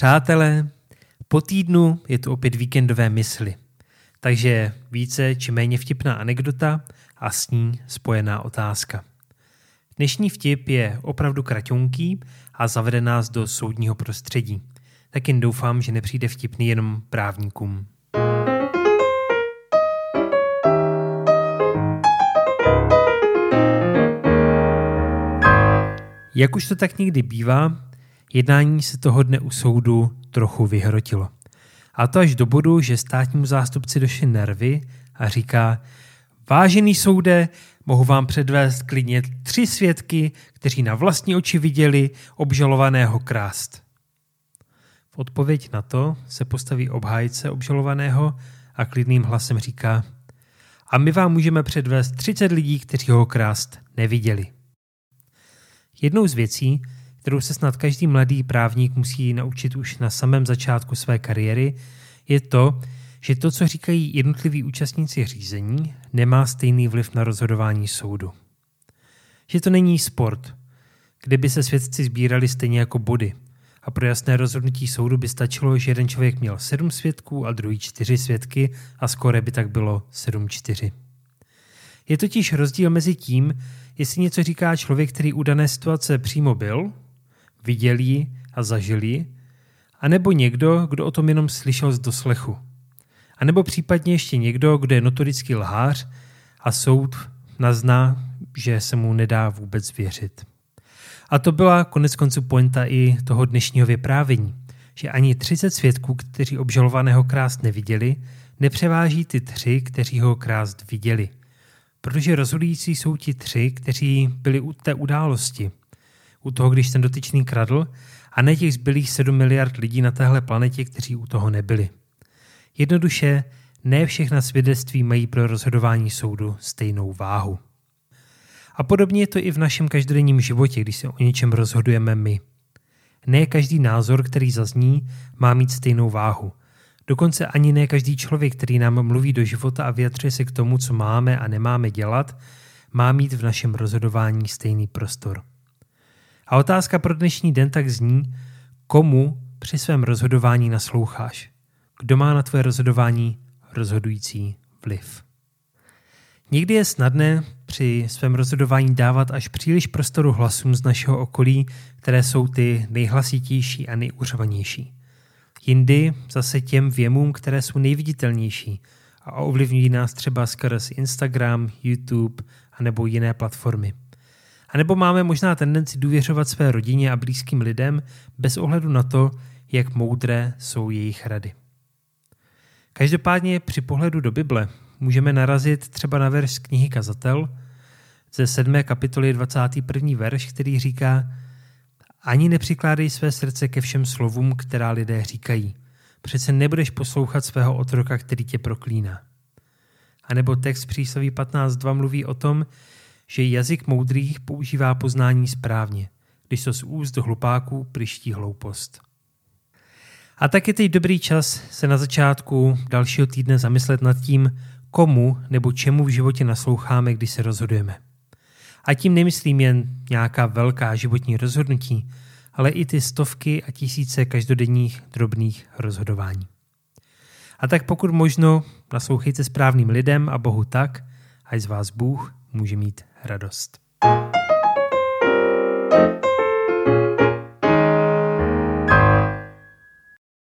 Přátelé, po týdnu je tu opět víkendové mysli, takže více či méně vtipná anekdota a s ní spojená otázka. Dnešní vtip je opravdu kratonký a zavede nás do soudního prostředí. Tak jen doufám, že nepřijde vtipný jenom právníkům. Jak už to tak někdy bývá, jednání se toho dne u soudu trochu vyhrotilo. A to až do bodu, že státnímu zástupci došly nervy a říká, vážený soude, mohu vám předvést klidně tři svědky, kteří na vlastní oči viděli obžalovaného krást. V odpověď na to se postaví obhájce obžalovaného a klidným hlasem říká, a my vám můžeme předvést 30 lidí, kteří ho krást neviděli. Jednou z věcí, kterou se snad každý mladý právník musí naučit už na samém začátku své kariéry, je to, že to, co říkají jednotliví účastníci řízení, nemá stejný vliv na rozhodování soudu. Že to není sport, kde by se svědci sbírali stejně jako body. A pro jasné rozhodnutí soudu by stačilo, že jeden člověk měl sedm svědků a druhý čtyři svědky a skore by tak bylo 7-4. Je totiž rozdíl mezi tím, jestli něco říká člověk, který u dané situace přímo byl, viděl ji a zažil ji, anebo někdo, kdo o tom jenom slyšel z doslechu. A nebo případně ještě někdo, kdo je notorický lhář a soud nazná, že se mu nedá vůbec věřit. A to byla konec konců pointa i toho dnešního vyprávění, že ani 30 svědků, kteří obžalovaného krást neviděli, nepřeváží ty tři, kteří ho krást viděli – Protože rozhodující jsou ti tři, kteří byli u té události. U toho, když ten dotyčný kradl, a ne těch zbylých 7 miliard lidí na téhle planetě, kteří u toho nebyli. Jednoduše, ne všechna svědectví mají pro rozhodování soudu stejnou váhu. A podobně je to i v našem každodenním životě, když se o něčem rozhodujeme my. Ne každý názor, který zazní, má mít stejnou váhu. Dokonce ani ne každý člověk, který nám mluví do života a vyjadřuje se k tomu, co máme a nemáme dělat, má mít v našem rozhodování stejný prostor. A otázka pro dnešní den tak zní, komu při svém rozhodování nasloucháš? Kdo má na tvoje rozhodování rozhodující vliv? Někdy je snadné při svém rozhodování dávat až příliš prostoru hlasům z našeho okolí, které jsou ty nejhlasitější a nejúřovanější jindy zase těm věmům, které jsou nejviditelnější a ovlivňují nás třeba skrz Instagram, YouTube a nebo jiné platformy. A nebo máme možná tendenci důvěřovat své rodině a blízkým lidem bez ohledu na to, jak moudré jsou jejich rady. Každopádně při pohledu do Bible můžeme narazit třeba na verš z knihy Kazatel ze 7. kapitoly 21. verš, který říká ani nepřikládej své srdce ke všem slovům, která lidé říkají. Přece nebudeš poslouchat svého otroka, který tě proklíná. A nebo text přísloví 15.2 mluví o tom, že jazyk moudrých používá poznání správně, když to z úst hlupáků priští hloupost. A tak je teď dobrý čas se na začátku dalšího týdne zamyslet nad tím, komu nebo čemu v životě nasloucháme, když se rozhodujeme. A tím nemyslím jen nějaká velká životní rozhodnutí, ale i ty stovky a tisíce každodenních drobných rozhodování. A tak pokud možno naslouchejte správným lidem a Bohu tak, ať z vás Bůh může mít radost.